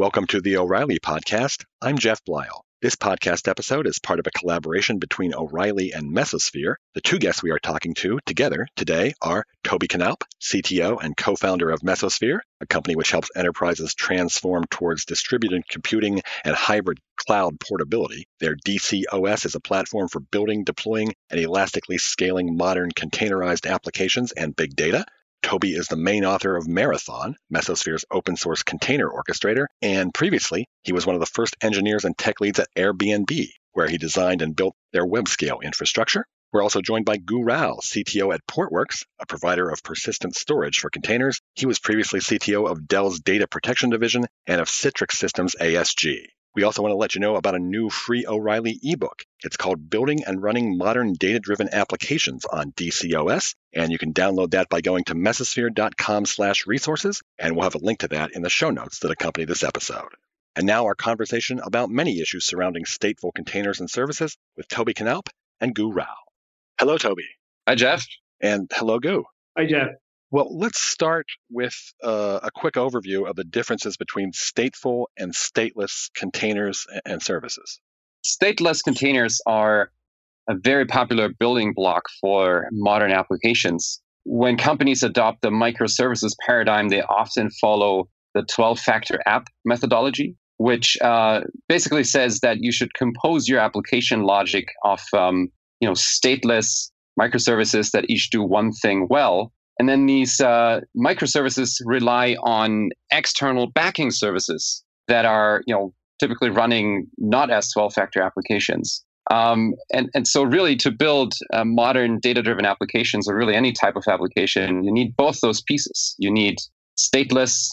Welcome to the O'Reilly Podcast. I'm Jeff Bleiel. This podcast episode is part of a collaboration between O'Reilly and Mesosphere. The two guests we are talking to together today are Tobi Knaup, CTO and co founder of Mesosphere, a company which helps enterprises transform towards distributed computing and hybrid cloud portability. Their DCOS is a platform for building, deploying, and elastically scaling modern containerized applications and big data. Tobi is the main author of Marathon, Mesosphere's open source container orchestrator, and previously, he was one of the first engineers and tech leads at Airbnb, where he designed and built their web scale infrastructure. We're also joined by Gou Rao, CTO at Portworx, a provider of persistent storage for containers. He was previously CTO of Dell's Data Protection Division and of Citrix Systems ASG. We also want to let you know about a new free O'Reilly ebook. It's called Building and Running Modern Data Driven Applications on DCOS, and you can download that by going to mesosphere.com slash resources, and we'll have a link to that in the show notes that accompany this episode. And now our conversation about many issues surrounding stateful containers and services with Tobi Knaup and Gou Rao. Hello, Tobi. Hi, Jeff. And hello, Gou. Hi, Jeff. Well, let's start with uh, a quick overview of the differences between stateful and stateless containers and services. Stateless containers are a very popular building block for modern applications. When companies adopt the microservices paradigm, they often follow the 12 factor app methodology, which uh, basically says that you should compose your application logic of um, you know, stateless microservices that each do one thing well and then these uh, microservices rely on external backing services that are, you know, typically running not as 12-factor applications. Um, and, and so really to build uh, modern data-driven applications or really any type of application, you need both those pieces. You need stateless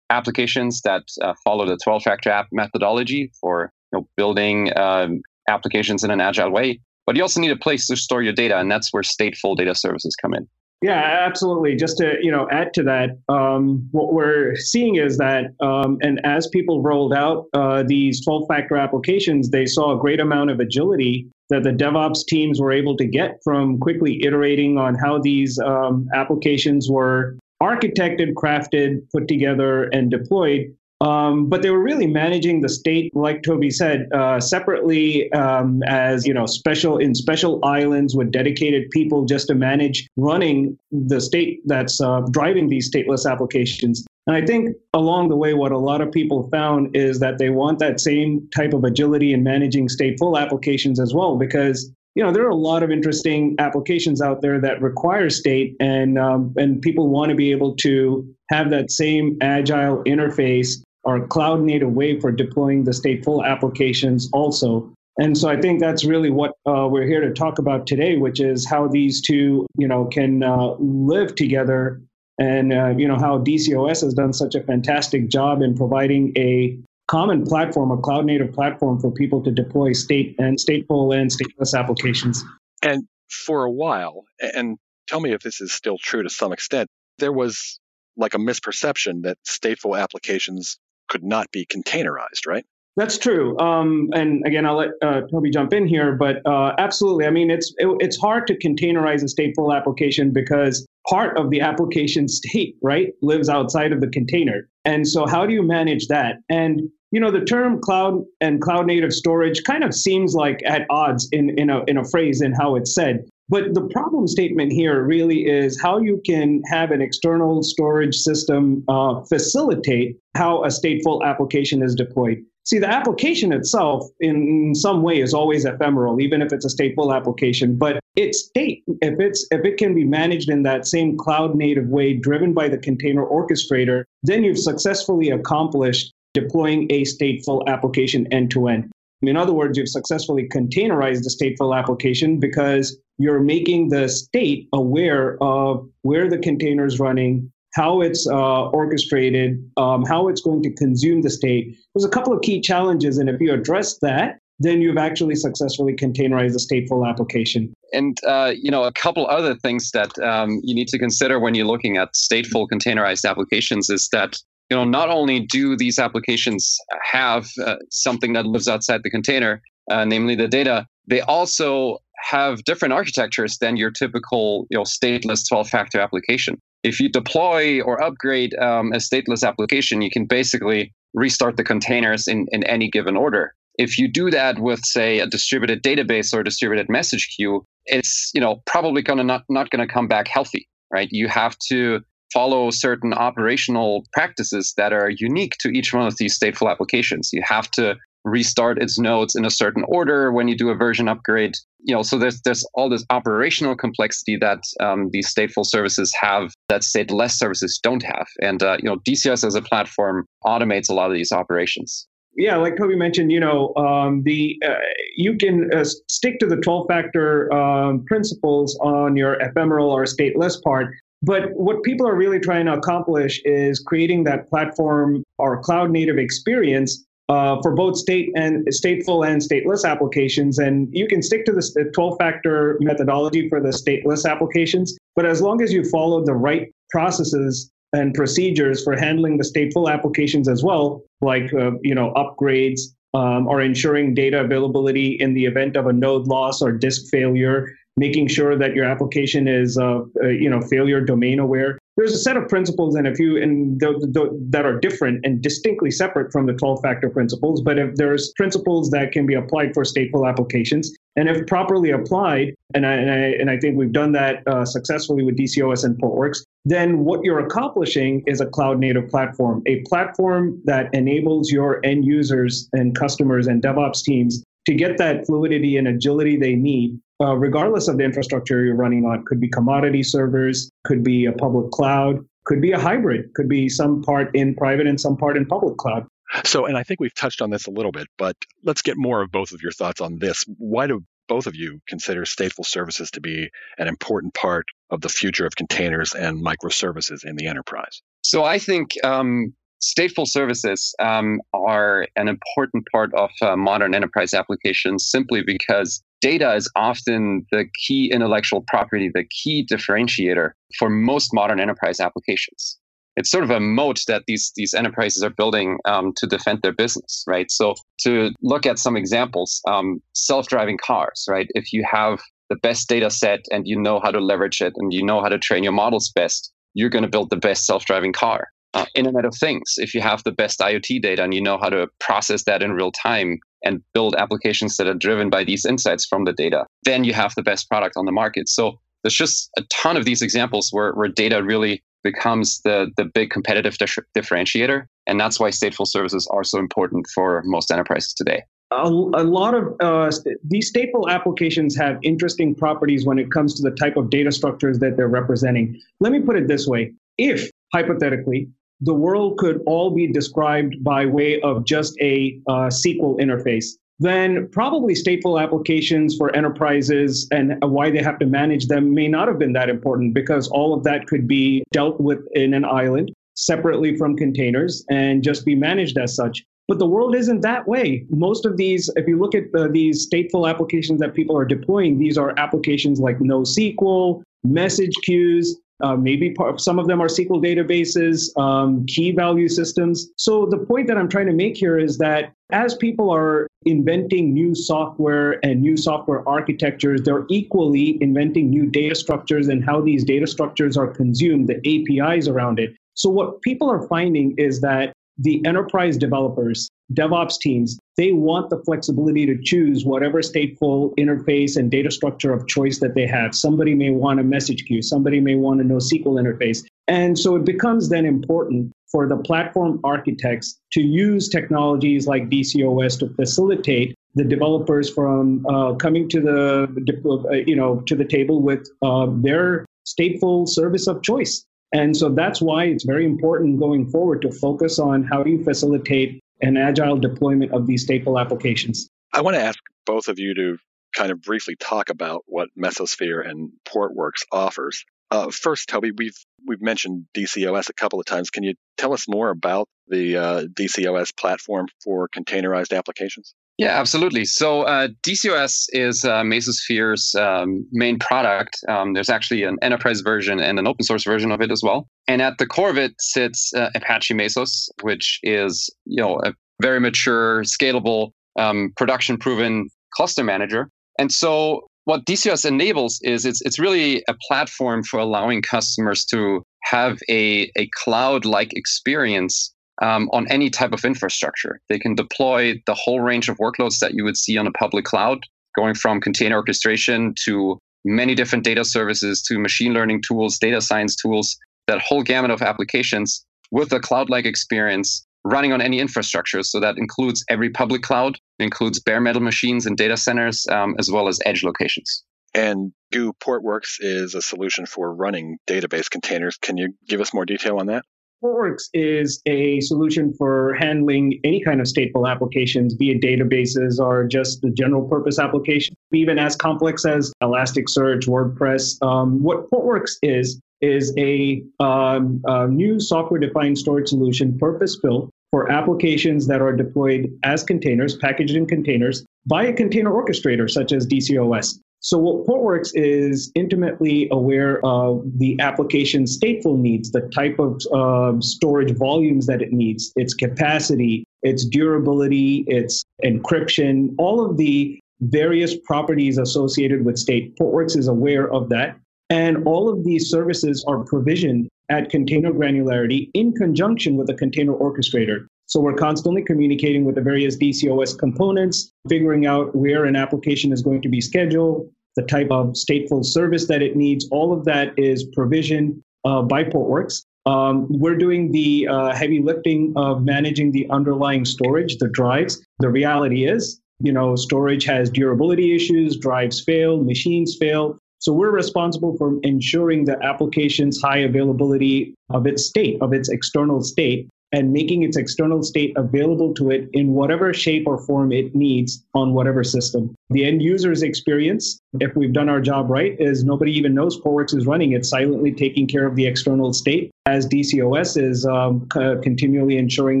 applications that uh, follow the 12-factor app methodology for you know, building um, applications in an agile way. But you also need a place to store your data, and that's where stateful data services come in. Yeah, absolutely. Just to you know add to that, um, what we're seeing is that, um, and as people rolled out uh, these 12-factor applications, they saw a great amount of agility that the DevOps teams were able to get from quickly iterating on how these um, applications were architected, crafted, put together, and deployed um, but they were really managing the state, like Tobi said, uh, separately um, as you know, special in special islands with dedicated people just to manage running the state that's uh, driving these stateless applications. And I think along the way, what a lot of people found is that they want that same type of agility in managing stateful applications as well, because you know there are a lot of interesting applications out there that require state, and um, and people want to be able to have that same agile interface or cloud native way for deploying the stateful applications also. And so I think that's really what uh, we're here to talk about today, which is how these two, you know, can uh, live together, and uh, you know how DCOS has done such a fantastic job in providing a common platform, a cloud native platform for people to deploy state and stateful and stateless applications. And for a while, and tell me if this is still true to some extent, there was like a misperception that stateful applications could not be containerized, right? That's true. Um, and again, I'll let uh, Tobi jump in here, but uh, absolutely. I mean, it's it, it's hard to containerize a stateful application because part of the application state, right, lives outside of the container. And so, how do you manage that? And you know, the term cloud and cloud native storage kind of seems like at odds in in a in a phrase in how it's said. But the problem statement here really is how you can have an external storage system uh, facilitate how a stateful application is deployed. See, the application itself, in some way, is always ephemeral, even if it's a stateful application. But its state, if it's if it can be managed in that same cloud native way, driven by the container orchestrator, then you've successfully accomplished deploying a stateful application end to end. In other words, you've successfully containerized the stateful application because you're making the state aware of where the container is running, how it's uh, orchestrated, um, how it's going to consume the state. There's a couple of key challenges, and if you address that, then you've actually successfully containerized the stateful application. And uh, you know, a couple other things that um, you need to consider when you're looking at stateful containerized applications is that you know not only do these applications have uh, something that lives outside the container, uh, namely the data, they also have different architectures than your typical you know, stateless 12 factor application. if you deploy or upgrade um, a stateless application, you can basically restart the containers in, in any given order. If you do that with, say, a distributed database or distributed message queue, it's you know probably gonna not not gonna come back healthy, right? You have to follow certain operational practices that are unique to each one of these stateful applications. You have to restart its nodes in a certain order when you do a version upgrade. You know, so there's there's all this operational complexity that um, these stateful services have that stateless services don't have, and uh, you know, DCS as a platform automates a lot of these operations. Yeah, like Tobi mentioned, you know, um, the uh, you can uh, stick to the 12-factor um, principles on your ephemeral or stateless part, but what people are really trying to accomplish is creating that platform or cloud native experience uh, for both state and stateful and stateless applications. And you can stick to the 12 factor methodology for the stateless applications. But as long as you follow the right processes and procedures for handling the stateful applications as well, like uh, you know upgrades um, or ensuring data availability in the event of a node loss or disk failure, making sure that your application is uh, uh, you know failure domain aware. There's a set of principles and a few and that are different and distinctly separate from the 12 factor principles but if there's principles that can be applied for stateful applications and if properly applied and i and i, and I think we've done that uh, successfully with dcos and portworx then what you're accomplishing is a cloud native platform a platform that enables your end users and customers and devops teams to get that fluidity and agility they need uh, regardless of the infrastructure you're running on. Could be commodity servers, could be a public cloud, could be a hybrid, could be some part in private and some part in public cloud. So, and I think we've touched on this a little bit, but let's get more of both of your thoughts on this. Why do both of you consider stateful services to be an important part of the future of containers and microservices in the enterprise? So, I think um, stateful services um, are an important part of uh, modern enterprise applications simply because data is often the key intellectual property, the key differentiator for most modern enterprise applications. It's sort of a moat that these, these enterprises are building um, to defend their business, right? So, to look at some examples, um, self driving cars, right? If you have the best data set and you know how to leverage it and you know how to train your models best, you're going to build the best self driving car. Uh, Internet of Things, if you have the best IoT data and you know how to process that in real time, and build applications that are driven by these insights from the data, then you have the best product on the market. So there's just a ton of these examples where, where data really becomes the, the big competitive differentiator. And that's why stateful services are so important for most enterprises today. A, a lot of uh, these stateful applications have interesting properties when it comes to the type of data structures that they're representing. Let me put it this way if, hypothetically, the world could all be described by way of just a uh, SQL interface, then probably stateful applications for enterprises and why they have to manage them may not have been that important because all of that could be dealt with in an island separately from containers and just be managed as such. But the world isn't that way. Most of these, if you look at the, these stateful applications that people are deploying, these are applications like NoSQL, message queues, uh, maybe part, some of them are SQL databases, um, key value systems. So the point that I'm trying to make here is that as people are inventing new software and new software architectures, they're equally inventing new data structures and how these data structures are consumed, the APIs around it. So what people are finding is that the enterprise developers, DevOps teams, they want the flexibility to choose whatever stateful interface and data structure of choice that they have. Somebody may want a message queue, somebody may want a NoSQL interface. And so it becomes then important for the platform architects to use technologies like DCOS to facilitate the developers from uh, coming to the uh, you know to the table with uh, their stateful service of choice and so that's why it's very important going forward to focus on how you facilitate an agile deployment of these stateful applications. I want to ask both of you to kind of briefly talk about what Mesosphere and Portworx offers. Uh, first, Tobi, we've we've mentioned DCOS a couple of times. Can you tell us more about the uh, DCOS platform for containerized applications? Yeah, absolutely. So uh, DCOS is uh, Mesosphere's um, main product. Um, there's actually an enterprise version and an open source version of it as well. And at the core of it sits uh, Apache Mesos, which is you know a very mature, scalable, um, production-proven cluster manager. And so what DCOS enables is it's, it's really a platform for allowing customers to have a, a cloud like experience um, on any type of infrastructure. They can deploy the whole range of workloads that you would see on a public cloud, going from container orchestration to many different data services to machine learning tools, data science tools, that whole gamut of applications with a cloud like experience running on any infrastructure. So that includes every public cloud, includes bare metal machines and data centers, um, as well as edge locations. And do Portworx is a solution for running database containers. Can you give us more detail on that? Portworx is a solution for handling any kind of stateful applications, be it databases or just the general purpose application, even as complex as Elasticsearch, WordPress. Um, what Portworx is, is a, um, a new software defined storage solution purpose built for applications that are deployed as containers, packaged in containers, by a container orchestrator such as DCOS. So what Portworx is intimately aware of the application stateful needs, the type of uh, storage volumes that it needs, its capacity, its durability, its encryption, all of the various properties associated with state. Portworx is aware of that. And all of these services are provisioned at container granularity in conjunction with a container orchestrator. So we're constantly communicating with the various DCOS components, figuring out where an application is going to be scheduled, the type of stateful service that it needs. All of that is provisioned uh, by Portworx. Um, we're doing the uh, heavy lifting of managing the underlying storage, the drives. The reality is, you know, storage has durability issues, drives fail, machines fail. So we're responsible for ensuring the application's high availability of its state, of its external state, and making its external state available to it in whatever shape or form it needs on whatever system. The end user's experience, if we've done our job right, is nobody even knows Portworx is running. It's silently taking care of the external state as DCOS is um, c- continually ensuring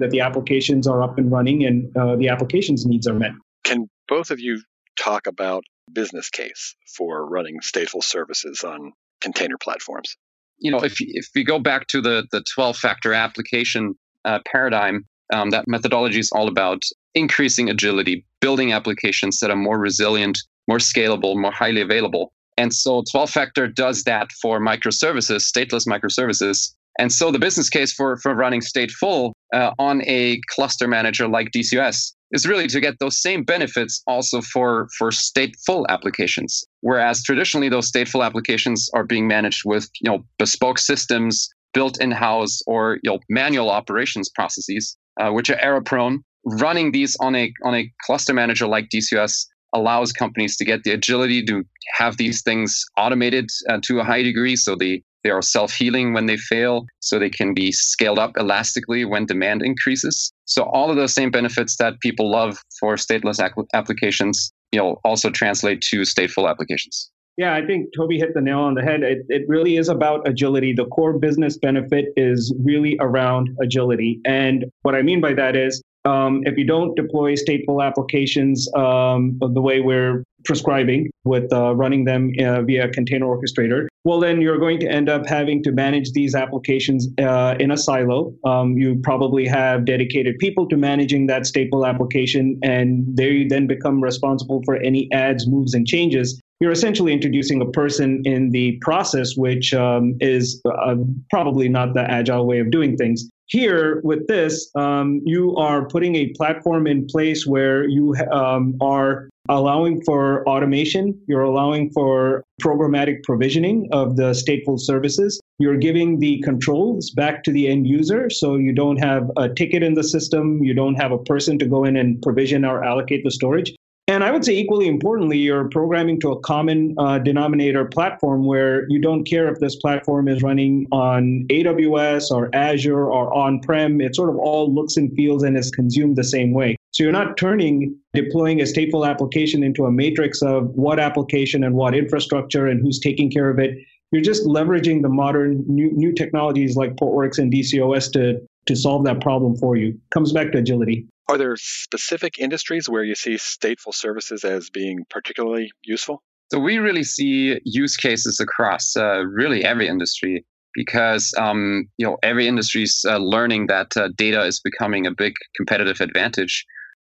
that the applications are up and running and uh, the application's needs are met. Can both of you talk about business case for running stateful services on container platforms? You know, if if we go back to the the 12 factor application uh, paradigm, um, that methodology is all about increasing agility, building applications that are more resilient, more scalable, more highly available. And so 12 factor does that for microservices, stateless microservices. And so the business case for, for running stateful uh, on a cluster manager like DCOS is really to get those same benefits also for, for stateful applications. Whereas traditionally those stateful applications are being managed with you know bespoke systems built in-house or you know, manual operations processes, uh, which are error prone. Running these on a on a cluster manager like DCS allows companies to get the agility to have these things automated uh, to a high degree, so they they are self-healing when they fail, so they can be scaled up elastically when demand increases. So all of those same benefits that people love for stateless applications, you know, also translate to stateful applications. Yeah, I think Tobi hit the nail on the head. It, it really is about agility. The core business benefit is really around agility. And what I mean by that is um, if you don't deploy stateful applications um, the way we're prescribing with uh, running them uh, via container orchestrator, well, then you're going to end up having to manage these applications uh, in a silo. Um, you probably have dedicated people to managing that stateful application, and they then become responsible for any adds, moves, and changes you're essentially introducing a person in the process, which um, is uh, probably not the agile way of doing things. Here, with this, um, you are putting a platform in place where you um, are allowing for automation, you're allowing for programmatic provisioning of the stateful services. You're giving the controls back to the end user so you don't have a ticket in the system, you don't have a person to go in and provision or allocate the storage. And I would say equally importantly, you're programming to a common uh, denominator platform where you don't care if this platform is running on AWS or Azure or on prem. It sort of all looks and feels and is consumed the same way. So you're not turning deploying a stateful application into a matrix of what application and what infrastructure and who's taking care of it. You're just leveraging the modern new, new technologies like Portworx and DCOS to, to solve that problem for you. Comes back to agility. Are there specific industries where you see stateful services as being particularly useful? So we really see use cases across uh, really every industry because um, you know every industry is uh, learning that uh, data is becoming a big competitive advantage.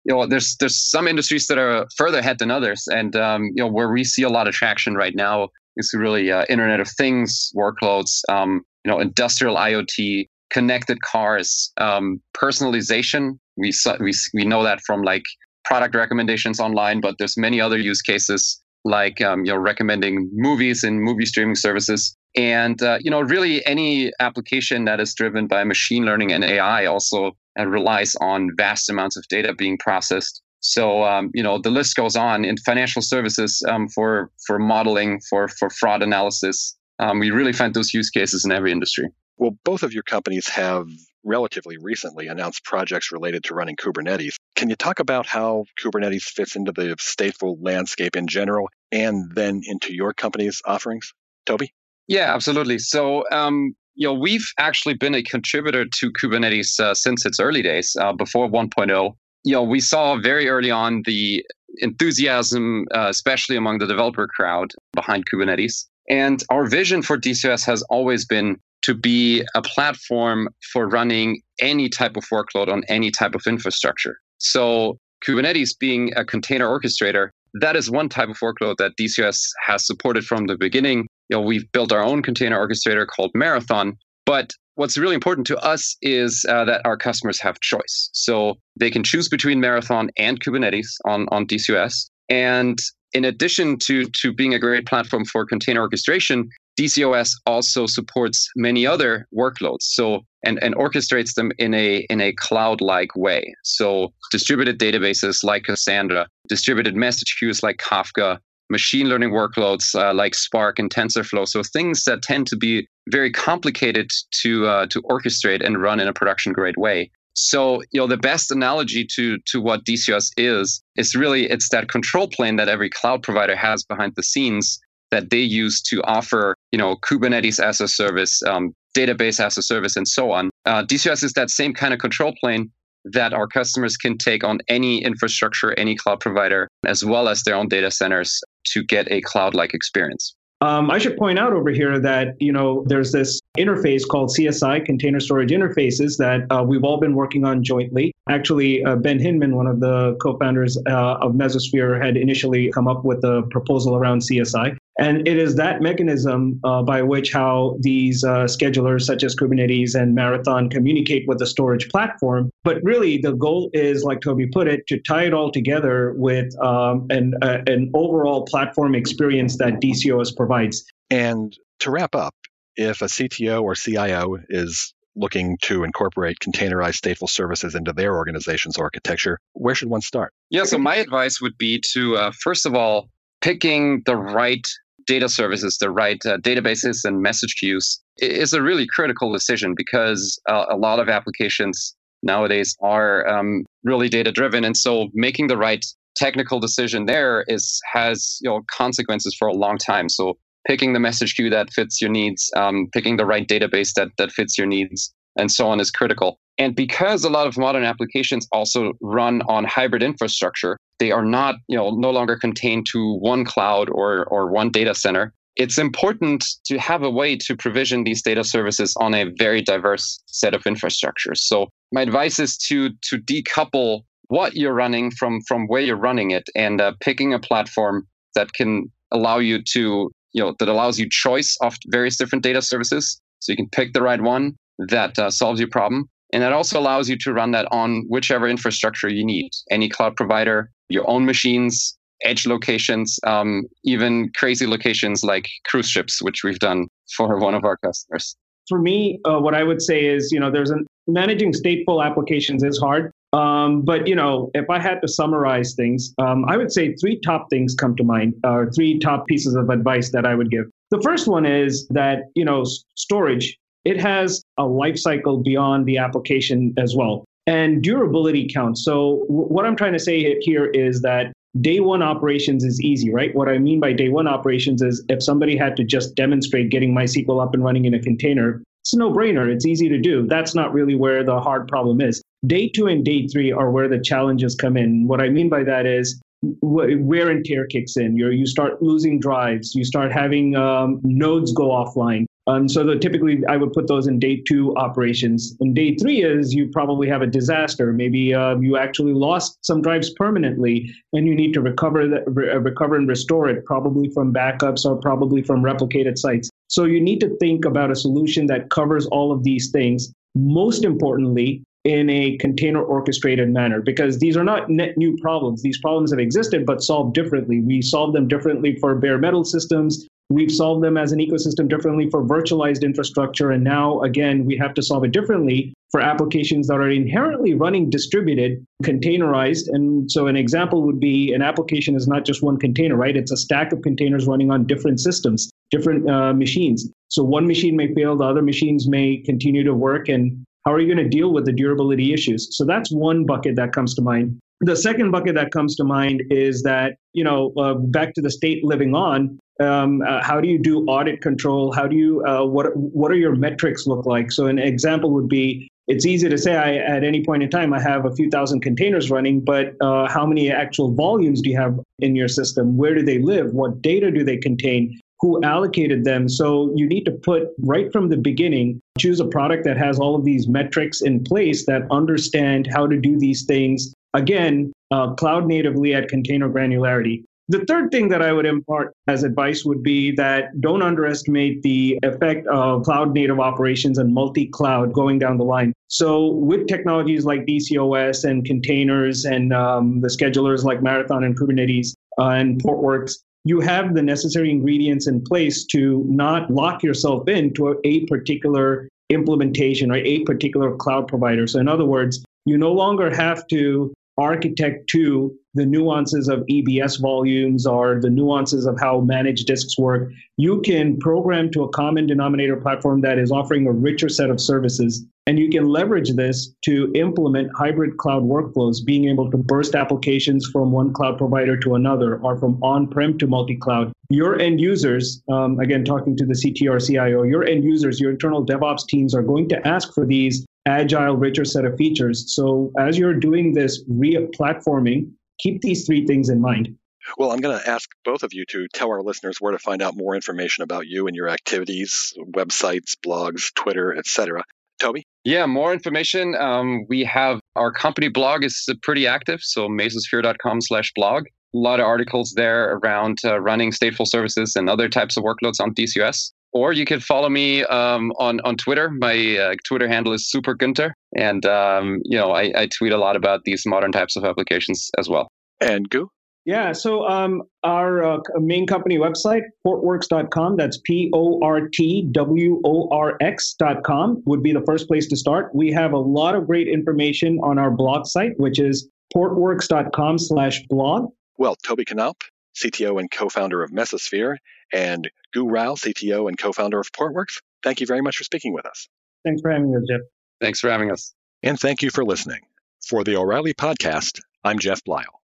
you know, there's there's some industries that are further ahead than others, and um, you know, where we see a lot of traction right now is really uh, Internet of Things workloads, um, you know, industrial IoT, connected cars, um, personalization. We we we know that from like product recommendations online, but there's many other use cases like um, you know recommending movies and movie streaming services. And uh, you know really any application that is driven by machine learning and ai also uh, relies on vast amounts of data being processed. So um, you know the list goes on. In financial services um, for for modeling for for fraud analysis um, we really find those use cases in every industry well both of your companies have relatively recently announced projects related to running kubernetes can you talk about how kubernetes fits into the stateful landscape in general and then into your company's offerings tobi yeah, absolutely. So, um, you know, we've actually been a contributor to Kubernetes uh, since its early days, uh, before 1.0. You know, we saw very early on the enthusiasm, uh, especially among the developer crowd behind Kubernetes. And our vision for DCS has always been to be a platform for running any type of workload on any type of infrastructure. So Kubernetes being a container orchestrator, that is one type of workload that DCOS has supported from the beginning you know, we've built our own container orchestrator called Marathon. But what's really important to us is uh, that our customers have choice. So they can choose between Marathon and Kubernetes on, on DCOS. And in addition to, to being a great platform for container orchestration, DCOS also supports many other workloads. So and, and orchestrates them in a in a cloud-like way. So distributed databases like Cassandra, distributed message queues like Kafka, machine learning workloads uh, like Spark and TensorFlow. So things that tend to be very complicated to uh, to orchestrate and run in a production grade way. So you know the best analogy to to what DCOS is is really it's that control plane that every cloud provider has behind the scenes that they use to offer you know Kubernetes as a service, um, database as a service, and so on. Uh, DCOS is that same kind of control plane that our customers can take on any infrastructure, any cloud provider, as well as their own data centers to get a cloud like experience. Um, I should point out over here that you know there's this interface called CSI Container Storage Interfaces that uh, we've all been working on jointly. Actually, uh, Ben Hindman, one of the co-founders uh, of Mesosphere, had initially come up with a proposal around CSI. And it is that mechanism uh, by which how these uh, schedulers such as Kubernetes and Marathon communicate with the storage platform. But really, the goal is, like Tobi put it, to tie it all together with um, an, uh, an overall platform experience that DCOS provides. And to wrap up, if a CTO or CIO is looking to incorporate containerized stateful services into their organization's architecture, where should one start? Yeah, so my advice would be to, uh, first of all, picking the right data services, the right uh, databases and message queues is a really critical decision because uh, a lot of applications nowadays are um, really data driven. And so making the right technical decision there is has you know consequences for a long time. So picking the message queue that fits your needs, um, picking the right database that, that fits your needs, and so on is critical. And because a lot of modern applications also run on hybrid infrastructure, they are not, you know, no longer contained to one cloud or, or one data center. It's important to have a way to provision these data services on a very diverse set of infrastructures. So my advice is to to decouple what you're running from from where you're running it and uh, picking a platform that can allow you to you know that allows you choice of various different data services so you can pick the right one that uh, solves your problem and that also allows you to run that on whichever infrastructure you need any cloud provider your own machines edge locations um, even crazy locations like cruise ships which we've done for one of our customers for me uh, what i would say is you know there's an managing stateful applications is hard um, but you know, if I had to summarize things, um, I would say three top things come to mind, or three top pieces of advice that I would give. The first one is that you know, storage it has a life cycle beyond the application as well, and durability counts. So w- what I'm trying to say here is that day one operations is easy, right? What I mean by day one operations is if somebody had to just demonstrate getting MySQL up and running in a container, it's a no brainer. It's easy to do. That's not really where the hard problem is. Day two and day three are where the challenges come in. What I mean by that is wear and tear kicks in. you you start losing drives. You start having um, nodes go offline. Um, so the, typically, I would put those in day two operations. And day three is you probably have a disaster. Maybe uh, you actually lost some drives permanently, and you need to recover re- uh, recover and restore it, probably from backups or probably from replicated sites. So you need to think about a solution that covers all of these things. Most importantly, in a container orchestrated manner because these are not net new problems. These problems have existed but solved differently. We solve them differently for bare metal systems. We've solved them as an ecosystem differently for virtualized infrastructure. And now, again, we have to solve it differently for applications that are inherently running distributed, containerized. And so, an example would be an application is not just one container, right? It's a stack of containers running on different systems, different uh, machines. So, one machine may fail, the other machines may continue to work. And how are you going to deal with the durability issues? So, that's one bucket that comes to mind. The second bucket that comes to mind is that, you know, uh, back to the state living on, um, uh, how do you do audit control? How do you uh, what what are your metrics look like? So an example would be it's easy to say I, at any point in time I have a few thousand containers running, but uh, how many actual volumes do you have in your system? Where do they live? What data do they contain? Who allocated them? So you need to put right from the beginning, choose a product that has all of these metrics in place that understand how to do these things. Again, uh, cloud natively at container granularity. The third thing that I would impart as advice would be that don't underestimate the effect of cloud native operations and multi cloud going down the line. So, with technologies like DCOS and containers and um, the schedulers like Marathon and Kubernetes uh, and Portworx, you have the necessary ingredients in place to not lock yourself into a, a particular implementation or a particular cloud provider. So, in other words, you no longer have to architect to the nuances of EBS volumes or the nuances of how managed disks work. You can program to a common denominator platform that is offering a richer set of services. And you can leverage this to implement hybrid cloud workflows, being able to burst applications from one cloud provider to another or from on prem to multi cloud. Your end users, um, again, talking to the CTO or CIO, your end users, your internal DevOps teams are going to ask for these agile, richer set of features. So as you're doing this re-platforming, keep these three things in mind. Well, I'm going to ask both of you to tell our listeners where to find out more information about you and your activities, websites, blogs, Twitter, etc. Tobi? Yeah, more information. Um, we have our company blog is pretty active, so mesosphere.com slash blog. A lot of articles there around uh, running stateful services and other types of workloads on DCOS. Or you can follow me um, on on Twitter. My uh, Twitter handle is Super Günther, and um, you know I, I, tweet a lot about these modern types of applications as well. And Gou. Yeah, so um, our uh, main company website, portworx.com, that's P O R T W O R X.com, would be the first place to start. We have a lot of great information on our blog site, which is portworx.com slash blog. Well, Tobi Knaup, CTO and co founder of Mesosphere, and Gou Rao, CTO and co founder of Portworx. Thank you very much for speaking with us. Thanks for having us, Jeff. Thanks for having us. And thank you for listening. For the O'Reilly Podcast, I'm Jeff Bleiel.